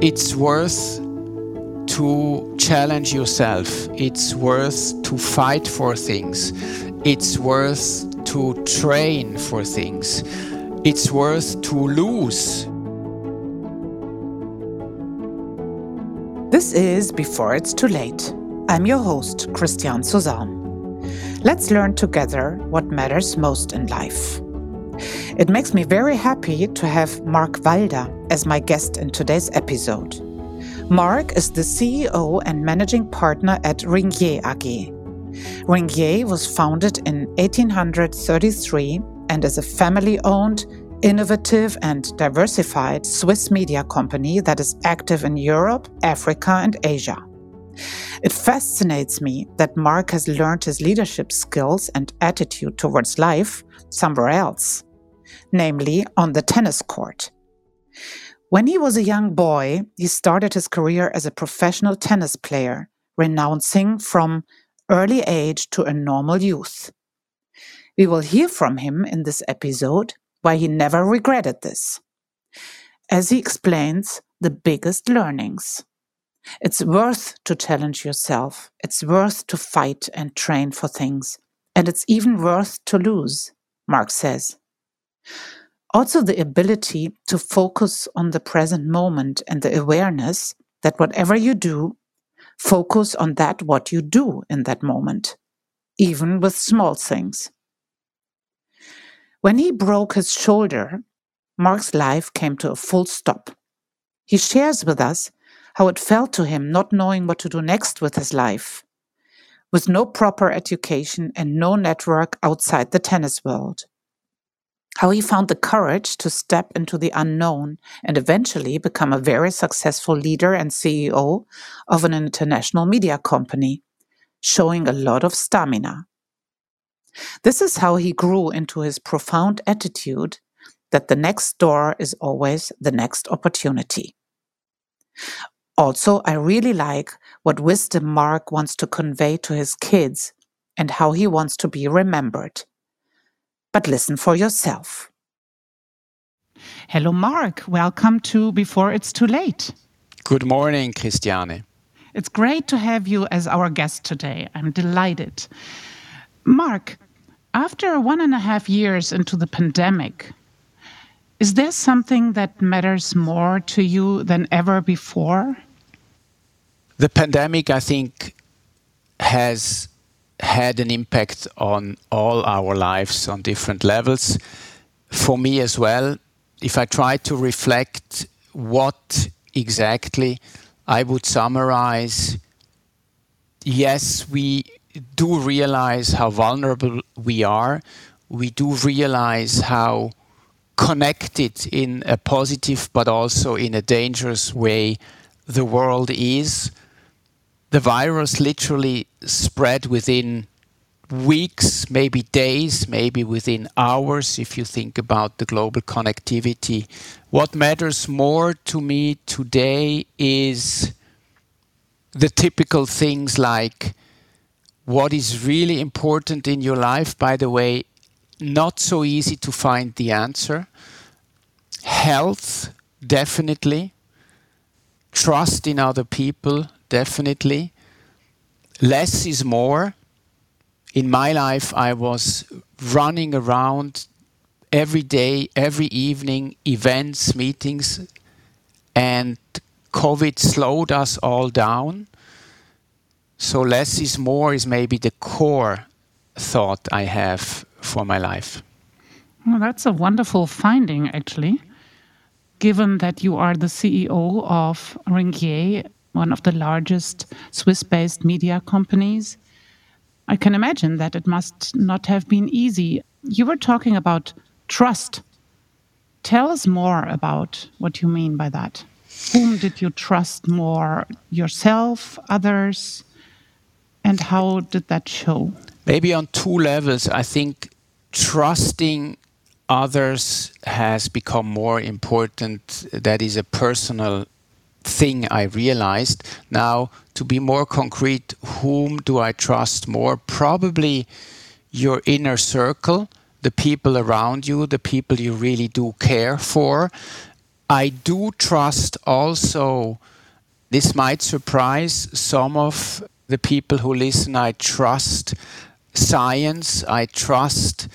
it's worth to challenge yourself. It's worth to fight for things. It's worth to train for things. It's worth to lose. This is Before It's Too Late. I'm your host, Christiane zu Salm. Let's learn together what matters most in life. It makes me very happy to have Marc Walder as my guest in today's episode. Marc is the CEO and managing partner at Ringier AG. Ringier was founded in 1833 and is a family owned, innovative, and diversified Swiss media company that is active in Europe, Africa, and Asia. It fascinates me that Marc has learned his leadership skills and attitude towards life somewhere else, namely on the tennis court. When he was a young boy, he started his career as a professional tennis player, renouncing from early age to a normal youth. We will hear from him in this episode why he never regretted this. As he explains the biggest learnings. It's worth to challenge yourself. It's worth to fight and train for things. And it's even worth to lose, Marc says. Also, the ability to focus on the present moment and the awareness that whatever you do, focus on that what you do in that moment, even with small things. When he broke his shoulder, Marc's life came to a full stop. He shares with us how it felt to him not knowing what to do next with his life. With no proper education and no network outside the tennis world. How he found the courage to step into the unknown and eventually become a very successful leader and CEO of an international media company, showing a lot of stamina. This is how he grew into his profound attitude that the next door is always the next opportunity. Also, I really like what wisdom Marc wants to convey to his kids and how he wants to be remembered. But listen for yourself. Hello, Marc. Welcome to Before It's Too Late. Good morning, Christiane. It's great to have you as our guest today. I'm delighted. Marc, after one and a half years into the pandemic, is there something that matters more to you than ever before? The pandemic, I think, has had an impact on all our lives on different levels. For me as well, if I try to reflect what exactly I would summarize, yes, we do realize how vulnerable we are. We do realize how connected in a positive but also in a dangerous way the world is the virus literally spread within weeks, maybe days, maybe within hours, if you think about the global connectivity. What matters more to me today is the typical things like what is really important in your life, by the way, not so easy to find the answer. Health, definitely. Trust in other people, definitely. Less is more. In my life, I was running around every day, every evening, events, meetings, and COVID slowed us all down. So, less is more is maybe the core thought I have for my life. Well, that's a wonderful finding, actually. Given that you are the CEO of Ringier, one of the largest Swiss based media companies. I can imagine that it must not have been easy. You were talking about trust. Tell us more about what you mean by that. Whom did you trust more, yourself, others? And how did that show? Maybe on two levels. I think trusting others has become more important. That is a personal thing I realized. Now, to be more concrete, whom do I trust more? Probably your inner circle, the people around you, the people you really do care for. I do trust also, this might surprise some of the people who listen. I trust science, I trust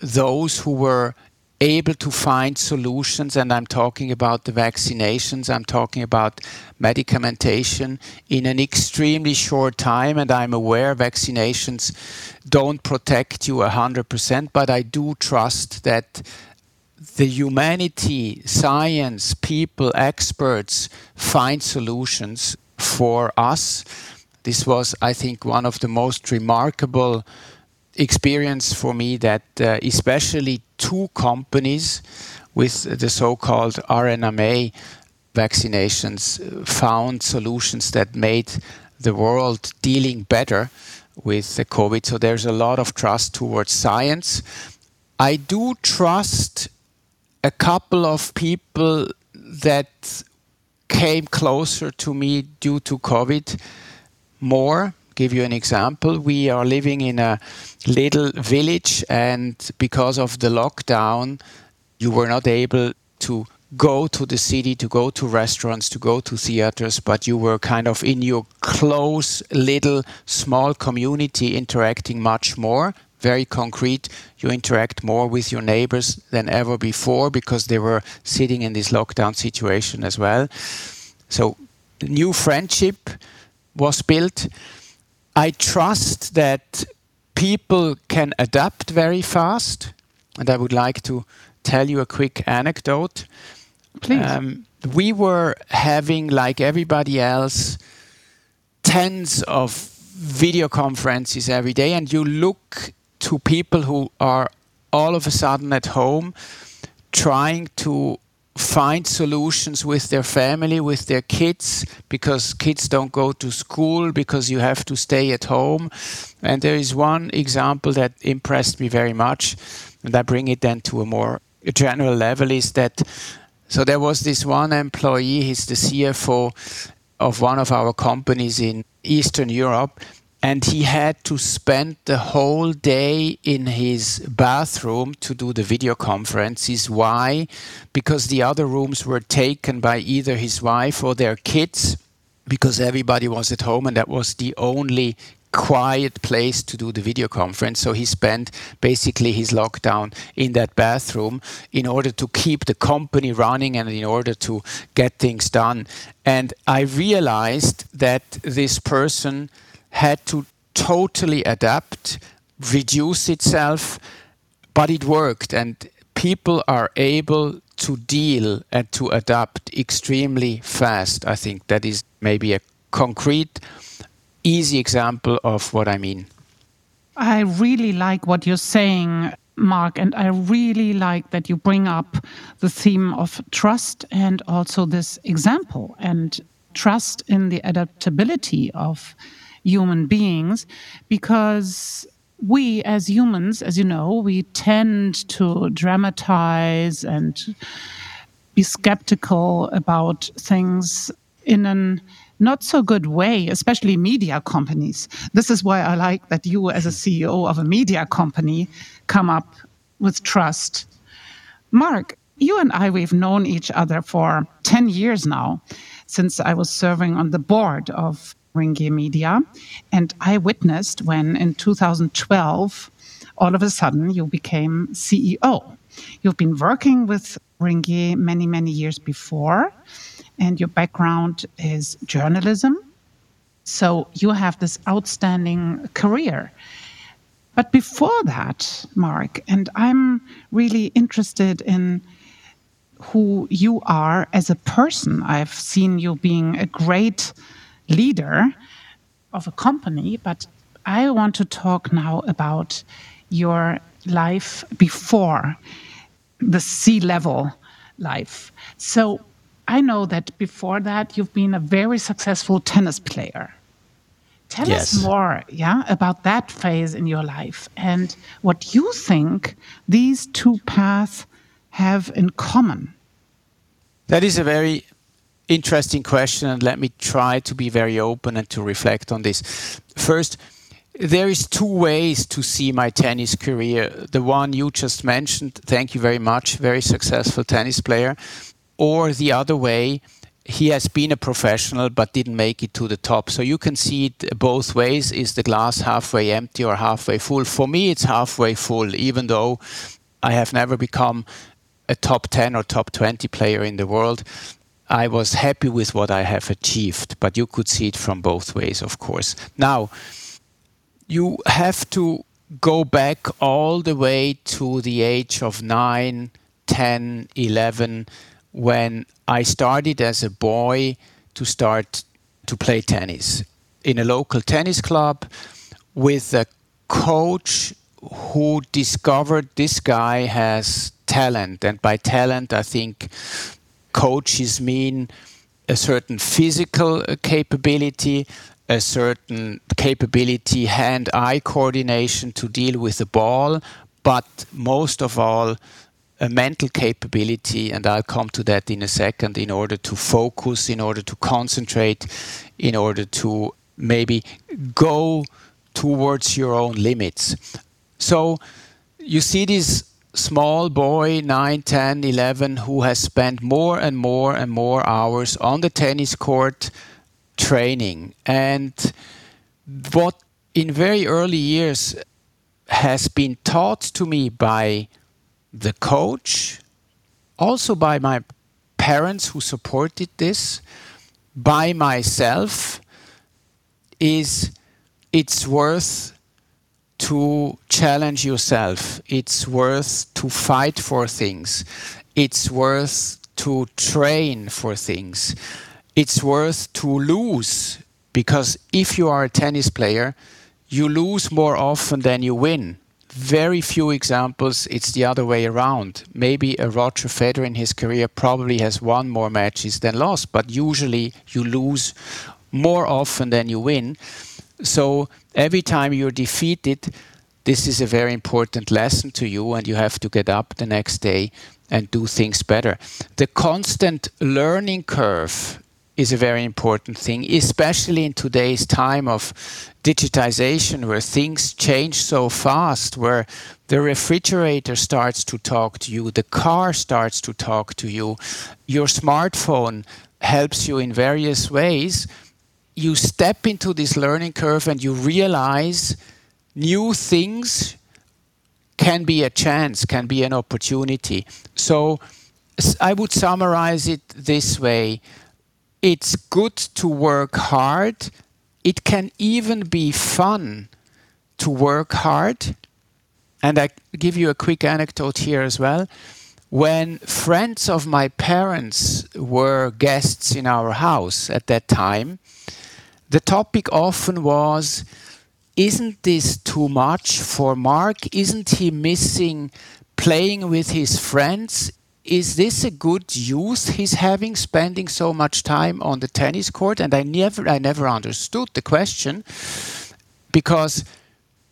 those who were able to find solutions, and I'm talking about the vaccinations, I'm talking about medicamentation in an extremely short time. And I'm aware vaccinations don't protect you 100%, but I do trust that the humanity, science, people, experts find solutions for us. This was, I think, one of the most remarkable experience for me that uh, especially two companies with the so-called RNMA vaccinations found solutions that made the world dealing better with the COVID. So there's a lot of trust towards science. I do trust a couple of people that came closer to me due to COVID more give you an example. We are living in a little village, and because of the lockdown, you were not able to go to the city, to go to restaurants, to go to theaters, but you were kind of in your close little small community interacting much more. Very concrete. You interact more with your neighbors than ever before because they were sitting in this lockdown situation as well. So, new friendship was built. I trust that people can adapt very fast. And I would like to tell you a quick anecdote. Please. Um, we were having, like everybody else, tens of video conferences every day, and you look to people who are all of a sudden at home trying to find solutions with their family, with their kids, because kids don't go to school, because you have to stay at home. And there is one example that impressed me very much, and I bring it then to a more general level is that so there was this one employee, he's the CFO of one of our companies in Eastern Europe, and he had to spend the whole day in his bathroom to do the video conferences. Why? Because the other rooms were taken by either his wife or their kids, because everybody was at home, and that was the only quiet place to do the video conference. So he spent basically his lockdown in that bathroom in order to keep the company running and in order to get things done. And I realized that this person had to totally adapt, reduce itself, but it worked. And people are able to deal and to adapt extremely fast. I think that is maybe a concrete, easy example of what I mean. I really like what you're saying, Marc, and I really like that you bring up the theme of trust and also this example and trust in the adaptability of human beings because we as humans, as you know, we tend to dramatize and be skeptical about things in an not so good way, especially media companies. This is why I like that you, as a CEO of a media company, come up with trust. Marc, you and I, we've known each other for 10 years now, since I was serving on the board of Ringier Media. And I witnessed when in 2012, all of a sudden, you became CEO. You've been working with Ringier many, many years before, and your background is journalism. So you have this outstanding career. But before that, Marc, and I'm really interested in who you are as a person. I've seen you being a great leader of a company, but I want to talk now about your life before the sea level life. So I know that before that you've been a very successful tennis player. Tell yes. us more, yeah, about that phase in your life and what you think these two paths have in common. That is a very interesting question, and let me try to be very open and to reflect on this. First, there is two ways to see my tennis career. The one you just mentioned, thank you very much, very successful tennis player. or the other way, he has been a professional but didn't make it to the top. So you can see it both ways. Is the glass halfway empty or halfway full? For me, it's halfway full, even though I have never become a top 10 or top 20 player in the world. I was happy with what I have achieved, but you could see it from both ways, of course. Now, you have to go back all the way to the age of 9, 10, 11 when I started as a boy to start to play tennis in a local tennis club with a coach who discovered this guy has talent. And by talent, I think coaches mean a certain physical uh, capability, a certain capability, hand eye coordination to deal with the ball, but most of all, a mental capability, and I'll come to that in a second, in order to focus, in order to concentrate, in order to maybe go towards your own limits. So you see this small boy, 9, 10, 11, who has spent more and more and more hours on the tennis court training. And what in very early years has been taught to me by the coach, also by my parents who supported this, by myself, is it's worth to challenge yourself. It's worth to fight for things. It's worth to train for things. It's worth to lose because if you are a tennis player, you lose more often than you win very few examples it's the other way around. Maybe a Roger Federer in his career probably has won more matches than lost, but usually you lose more often than you win. So every time you're defeated, this is a very important lesson to you, and you have to get up the next day and do things better. The constant learning curve is a very important thing, especially in today's time of digitization where things change so fast, where the refrigerator starts to talk to you, the car starts to talk to you, your smartphone helps you in various ways. You step into this learning curve and you realize new things can be a chance, can be an opportunity. So I would summarize it this way it's good to work hard. It can even be fun to work hard. And I give you a quick anecdote here as well. When friends of my parents were guests in our house at that time, the topic often was Isn't this too much for Marc? Isn't he missing playing with his friends? is this a good use he's having spending so much time on the tennis court and i never i never understood the question because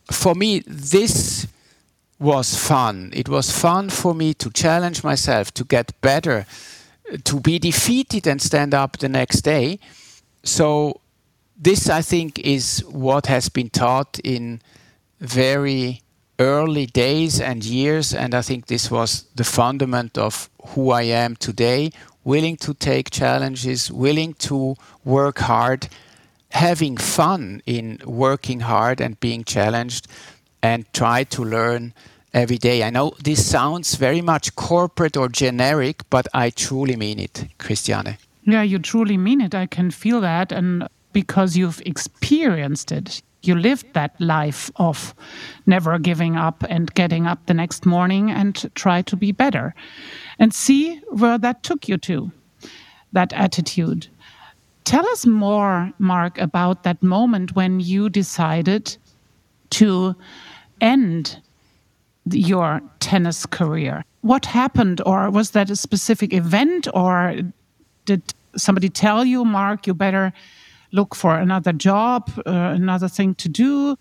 for me this was fun it was fun for me to challenge myself to get better to be defeated and stand up the next day so this i think is what has been taught in very early days and years, and I think this was the fundament of who I am today willing to take challenges, willing to work hard, having fun in working hard and being challenged, and try to learn every day. I know this sounds very much corporate or generic, but I truly mean it, Christiane. Yeah, you truly mean it. I can feel that. And because you've experienced it, you lived that life of never giving up and getting up the next morning and try to be better. And see where that took you to that attitude. Tell us more Marc about that moment when you decided to end your tennis career. What happened or was that a specific event or did somebody tell you Marc you better look for another job, uh, another thing to do?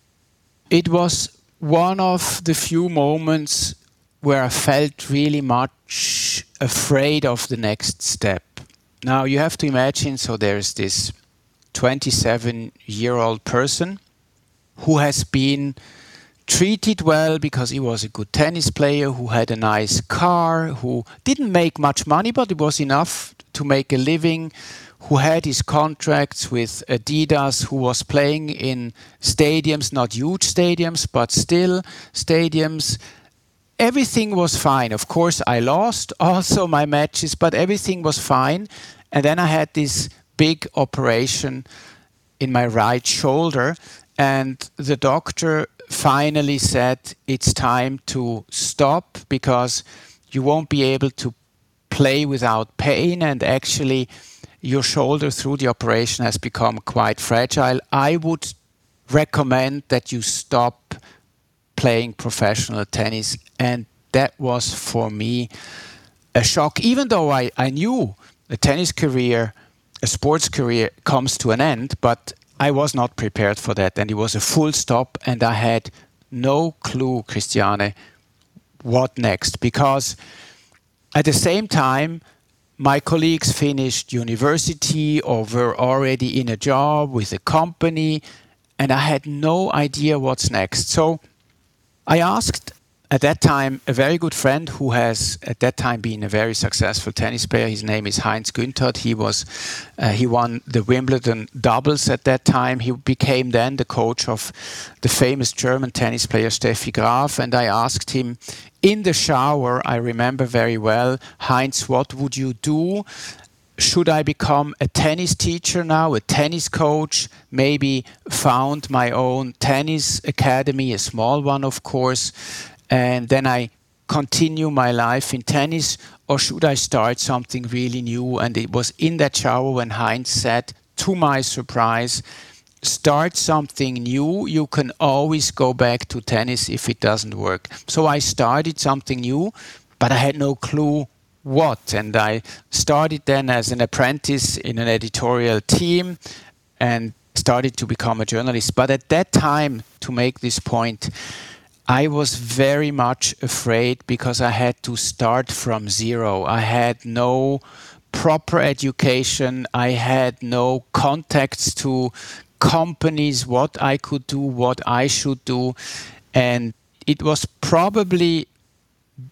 It was one of the few moments where I felt really much afraid of the next step. Now you have to imagine so there's this 27 year old person who has been treated well because he was a good tennis player who had a nice car, who didn't make much money, but it was enough to make a living, who had his contracts with Adidas, who was playing in stadiums, not huge stadiums, but still stadiums. Everything was fine. Of course, I lost also my matches, but everything was fine. And then I had this big operation in my right shoulder, and the doctor finally said it's time to stop because you won't be able to play without pain and actually your shoulder through the operation has become quite fragile i would recommend that you stop playing professional tennis. And that was for me a shock. Even though i, I knew a tennis career a sports career comes to an end but I was not prepared for that, and it was a full stop, and I had no clue, Christiane, what next. Because at the same time, my colleagues finished university or were already in a job with a company, and I had no idea what's next. So I asked at that time a very good friend who has at that time been a very successful tennis player. His name is Heinz Günthardt. He was uh, he won the Wimbledon doubles at that time. He became then the coach of the famous German tennis player Steffi Graf. And I asked him in the shower. I remember very well, Heinz, what would you do? should I become a tennis teacher now, a tennis coach, maybe found my own tennis academy, a small one, of course, and then I continue my life in tennis or should I start something really new? And it was in that shower when Heinz said, to my surprise, start something new. You can always go back to tennis if it doesn't work. So I started something new, but I had no clue what. And I started then as an apprentice in an editorial team and started to become a journalist. But at that time, to make this point, I was very much afraid because I had to start from zero. I had no proper education. I had no contacts to companies, what I could do, what I should do. And it was probably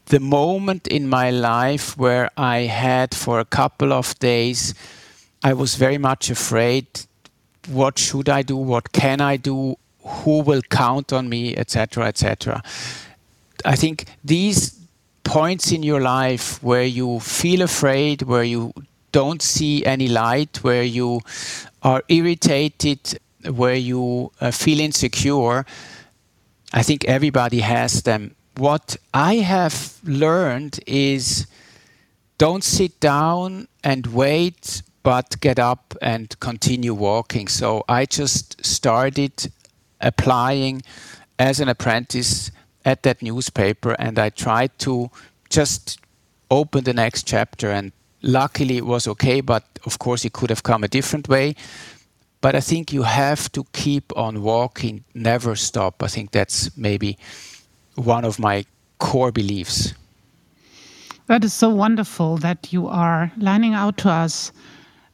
the moment in my life where I had for a couple of days, I was very much afraid what should I do? What can I do? Who will count on me, etc., etc. I think these points in your life where you feel afraid, where you don't see any light, where you are irritated, where you uh, feel insecure, I think everybody has them. What I have learned is don't sit down and wait, but get up and continue walking. So I just started applying as an apprentice at that newspaper and I tried to just open the next chapter and luckily it was okay but of course it could have come a different way. But I think you have to keep on walking never stop. I think that's maybe one of my core beliefs. That is so wonderful that you are lining out to us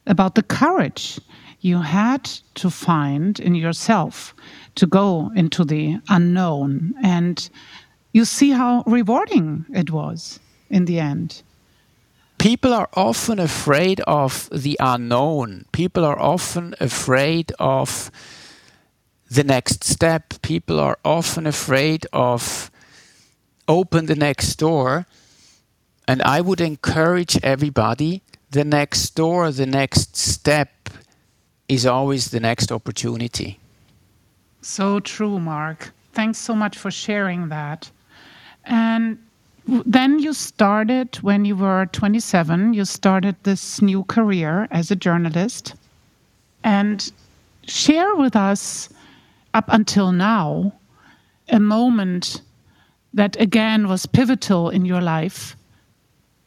about the courage you had to find in yourself to go into the unknown. And you see how rewarding it was in the end. People are often afraid of the unknown. People are often afraid of the next step. People are often afraid of open the next door. And I would encourage everybody the next door, the next step is always the next opportunity. So true, Marc. Thanks so much for sharing that. And then you started when you were 27, you started this new career as a journalist. And share with us up until now a moment that again was pivotal in your life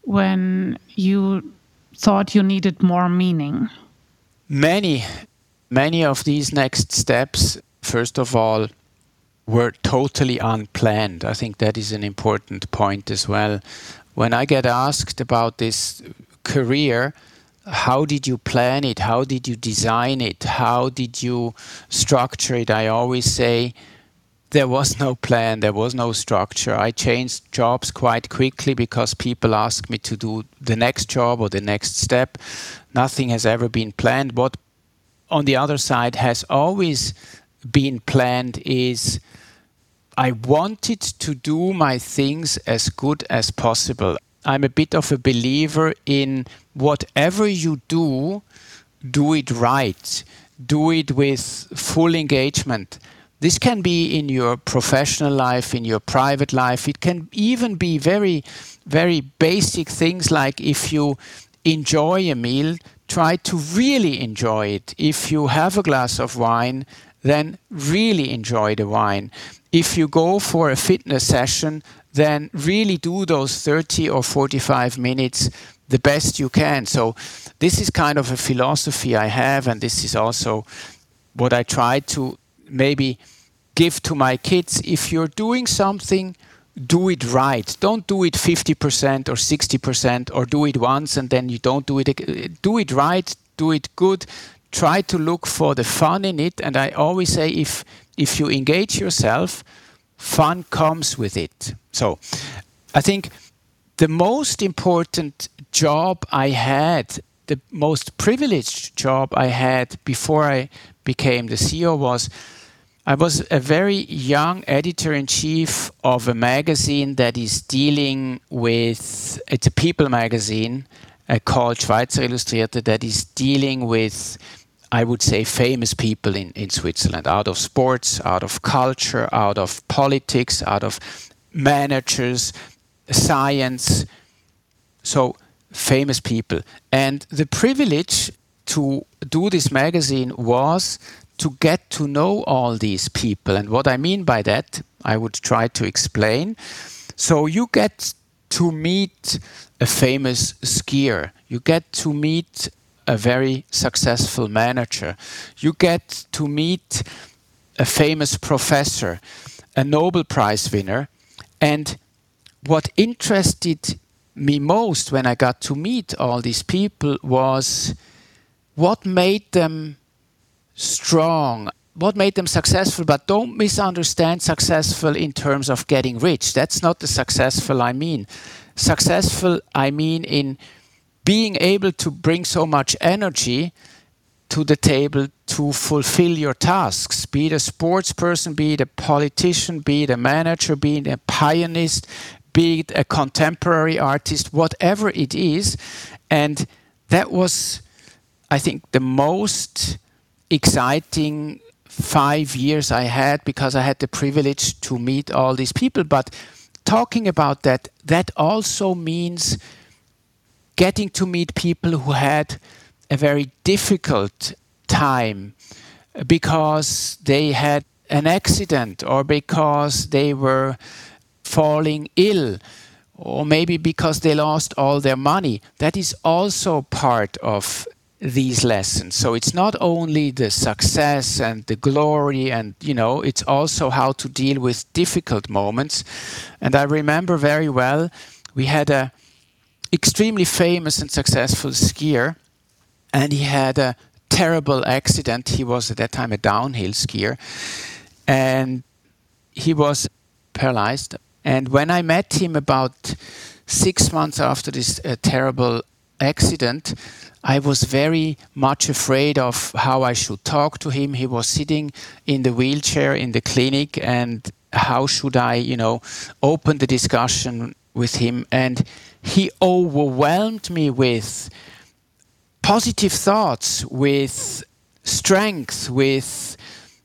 when you thought you needed more meaning. Many, many of these next steps first of all, were totally unplanned. I think that is an important point as well. When I get asked about this career, how did you plan it? How did you design it? How did you structure it? I always say there was no plan, there was no structure. I changed jobs quite quickly because people asked me to do the next job or the next step. Nothing has ever been planned. What, on the other side, has always been planned is I wanted to do my things as good as possible. I'm a bit of a believer in whatever you do, do it right, do it with full engagement this can be in your professional life, in your private life. It can even be very, very basic things like if you enjoy a meal, try to really enjoy it. If you have a glass of wine, then really enjoy the wine. If you go for a fitness session, then really do those 30 or 45 minutes the best you can. So, this is kind of a philosophy I have, and this is also what I try to maybe give to my kids. If you're doing something do it right. Don't do it 50% or 60% or do it once and then you don't do it do it right do it good. Try to look for the fun in it. And i always say if if you engage yourself fun comes with it. So i think the most important job i had the most privileged job i had before i became the ceo was I was a very young editor in chief of a magazine that is dealing with, it's a people magazine uh, called Schweizer Illustrierte that is dealing with, I would say, famous people in, in Switzerland, out of sports, out of culture, out of politics, out of managers, science. So, famous people. And the privilege to do this magazine was to get to know all these people. And what I mean by that, I would try to explain. So you get to meet a famous skier, you get to meet a very successful manager, you get to meet a famous professor, a Nobel Prize winner. And what interested me most when I got to meet all these people was what made them strong, what made them successful, but don't misunderstand successful in terms of getting rich. That's not the successful I mean. Successful, I mean, in being able to bring so much energy to the table to fulfill your tasks, be it a sports person, be it a politician, be it a manager, be it a pianist, be it a contemporary artist, whatever it is. And that was, I think, the most exciting five years I had because I had the privilege to meet all these people. But talking about that, that also means getting to meet people who had a very difficult time because they had an accident or because they were falling ill or maybe because they lost all their money. That is also part of these lessons. So it's not only the success and the glory, and you know, it's also how to deal with difficult moments. And I remember very well, we had a extremely famous and successful skier, and he had a terrible accident. He was at that time a downhill skier, and he was paralyzed. And when I met him about six months after this uh, terrible accident, I was very much afraid of how I should talk to him. He was sitting in the wheelchair in the clinic, and how should I, you know, open the discussion with him? And he overwhelmed me with positive thoughts, with strength, with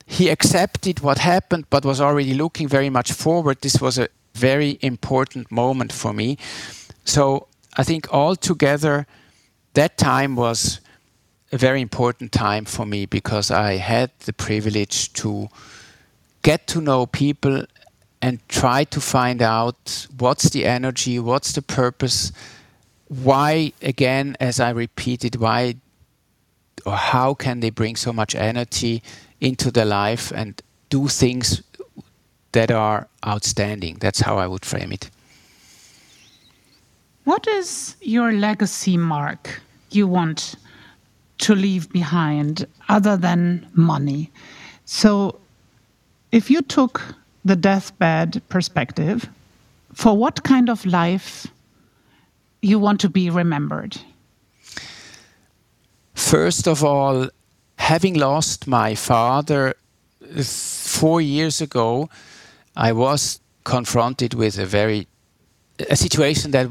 he accepted what happened but was already looking very much forward. This was a very important moment for me. So I think altogether, that time was a very important time for me because I had the privilege to get to know people and try to find out what's the energy, what's the purpose, why, again, as I repeated, why or how can they bring so much energy into their life and do things that are outstanding. That's how I would frame it. What is your legacy Marc you want to leave behind other than money? So, if you took the deathbed perspective, for what kind of life you want to be remembered? First of all, having lost my father uh, four years ago, I was confronted with a very a situation that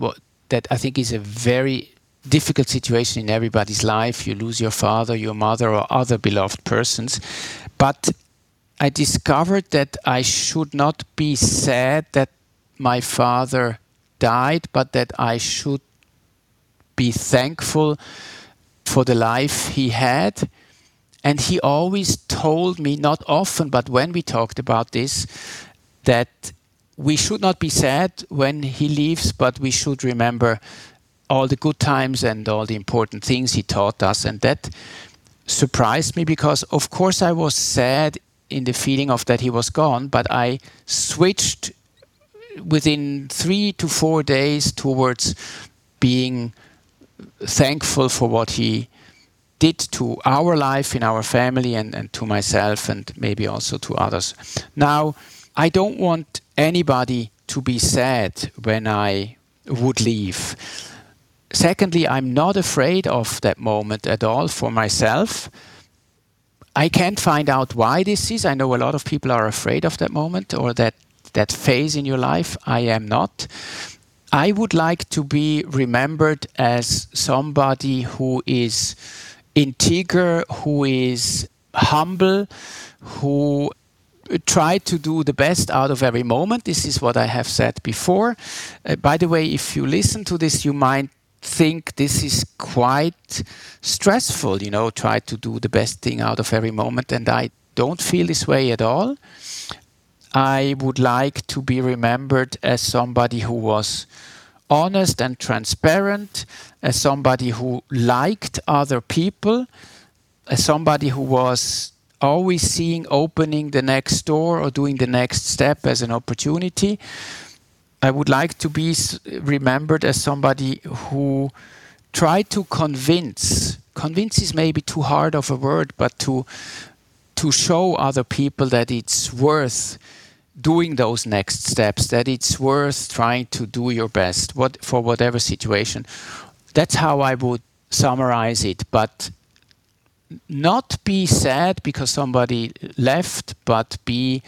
that I think is a very difficult situation in everybody's life. You lose your father, your mother, or other beloved persons. But I discovered that I should not be sad that my father died, but that I should be thankful for the life he had. And he always told me, not often, but when we talked about this, that we should not be sad when he leaves, but we should remember all the good times and all the important things he taught us. And that surprised me because, of course, I was sad in the feeling of that he was gone, but I switched within three to four days towards being thankful for what he did to our life in our family and, and to myself and maybe also to others. Now, I don't want anybody to be sad when I would leave. Secondly, I'm not afraid of that moment at all for myself. I can't find out why this is. I know a lot of people are afraid of that moment or that, that phase in your life. I am not. I would like to be remembered as somebody who is integer, who is humble, who try to do the best out of every moment. This is what I have said before. Uh, by the way, if you listen to this, you might think this is quite stressful, you know, try to do the best thing out of every moment. And I don't feel this way at all. I would like to be remembered as somebody who was honest and transparent, as somebody who liked other people, as somebody who was always seeing opening the next door or doing the next step as an opportunity. I would like to be remembered as somebody who tried to convince. Convince is maybe too hard of a word, but to to show other people that it's worth doing those next steps, that it's worth trying to do your best, what for whatever situation. That's how I would summarize it. But not be sad because somebody left, but be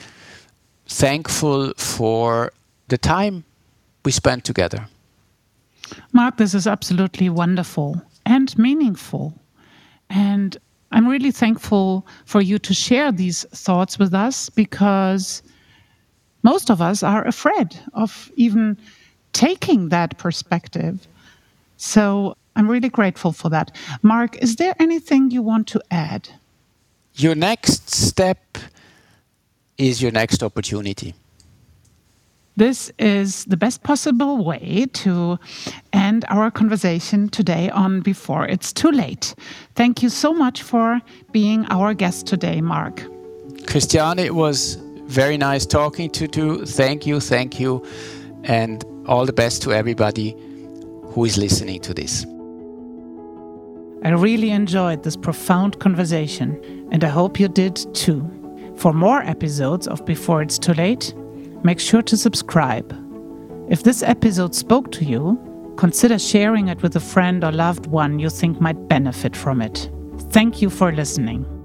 thankful for the time we spent together. Marc, this is absolutely wonderful and meaningful. And I'm really thankful for you to share these thoughts with us because most of us are afraid of even taking that perspective. So I'm really grateful for that. Marc, is there anything you want to add? Your next step is your next opportunity. This is the best possible way to end our conversation today on Before It's Too Late. Thank you so much for being our guest today, Marc. Christiane, it was very nice talking to you. Thank you, thank you, and all the best to everybody who is listening to this. I really enjoyed this profound conversation, and I hope you did too. For more episodes of Before It's Too Late, make sure to subscribe. If this episode spoke to you, consider sharing it with a friend or loved one you think might benefit from it. Thank you for listening.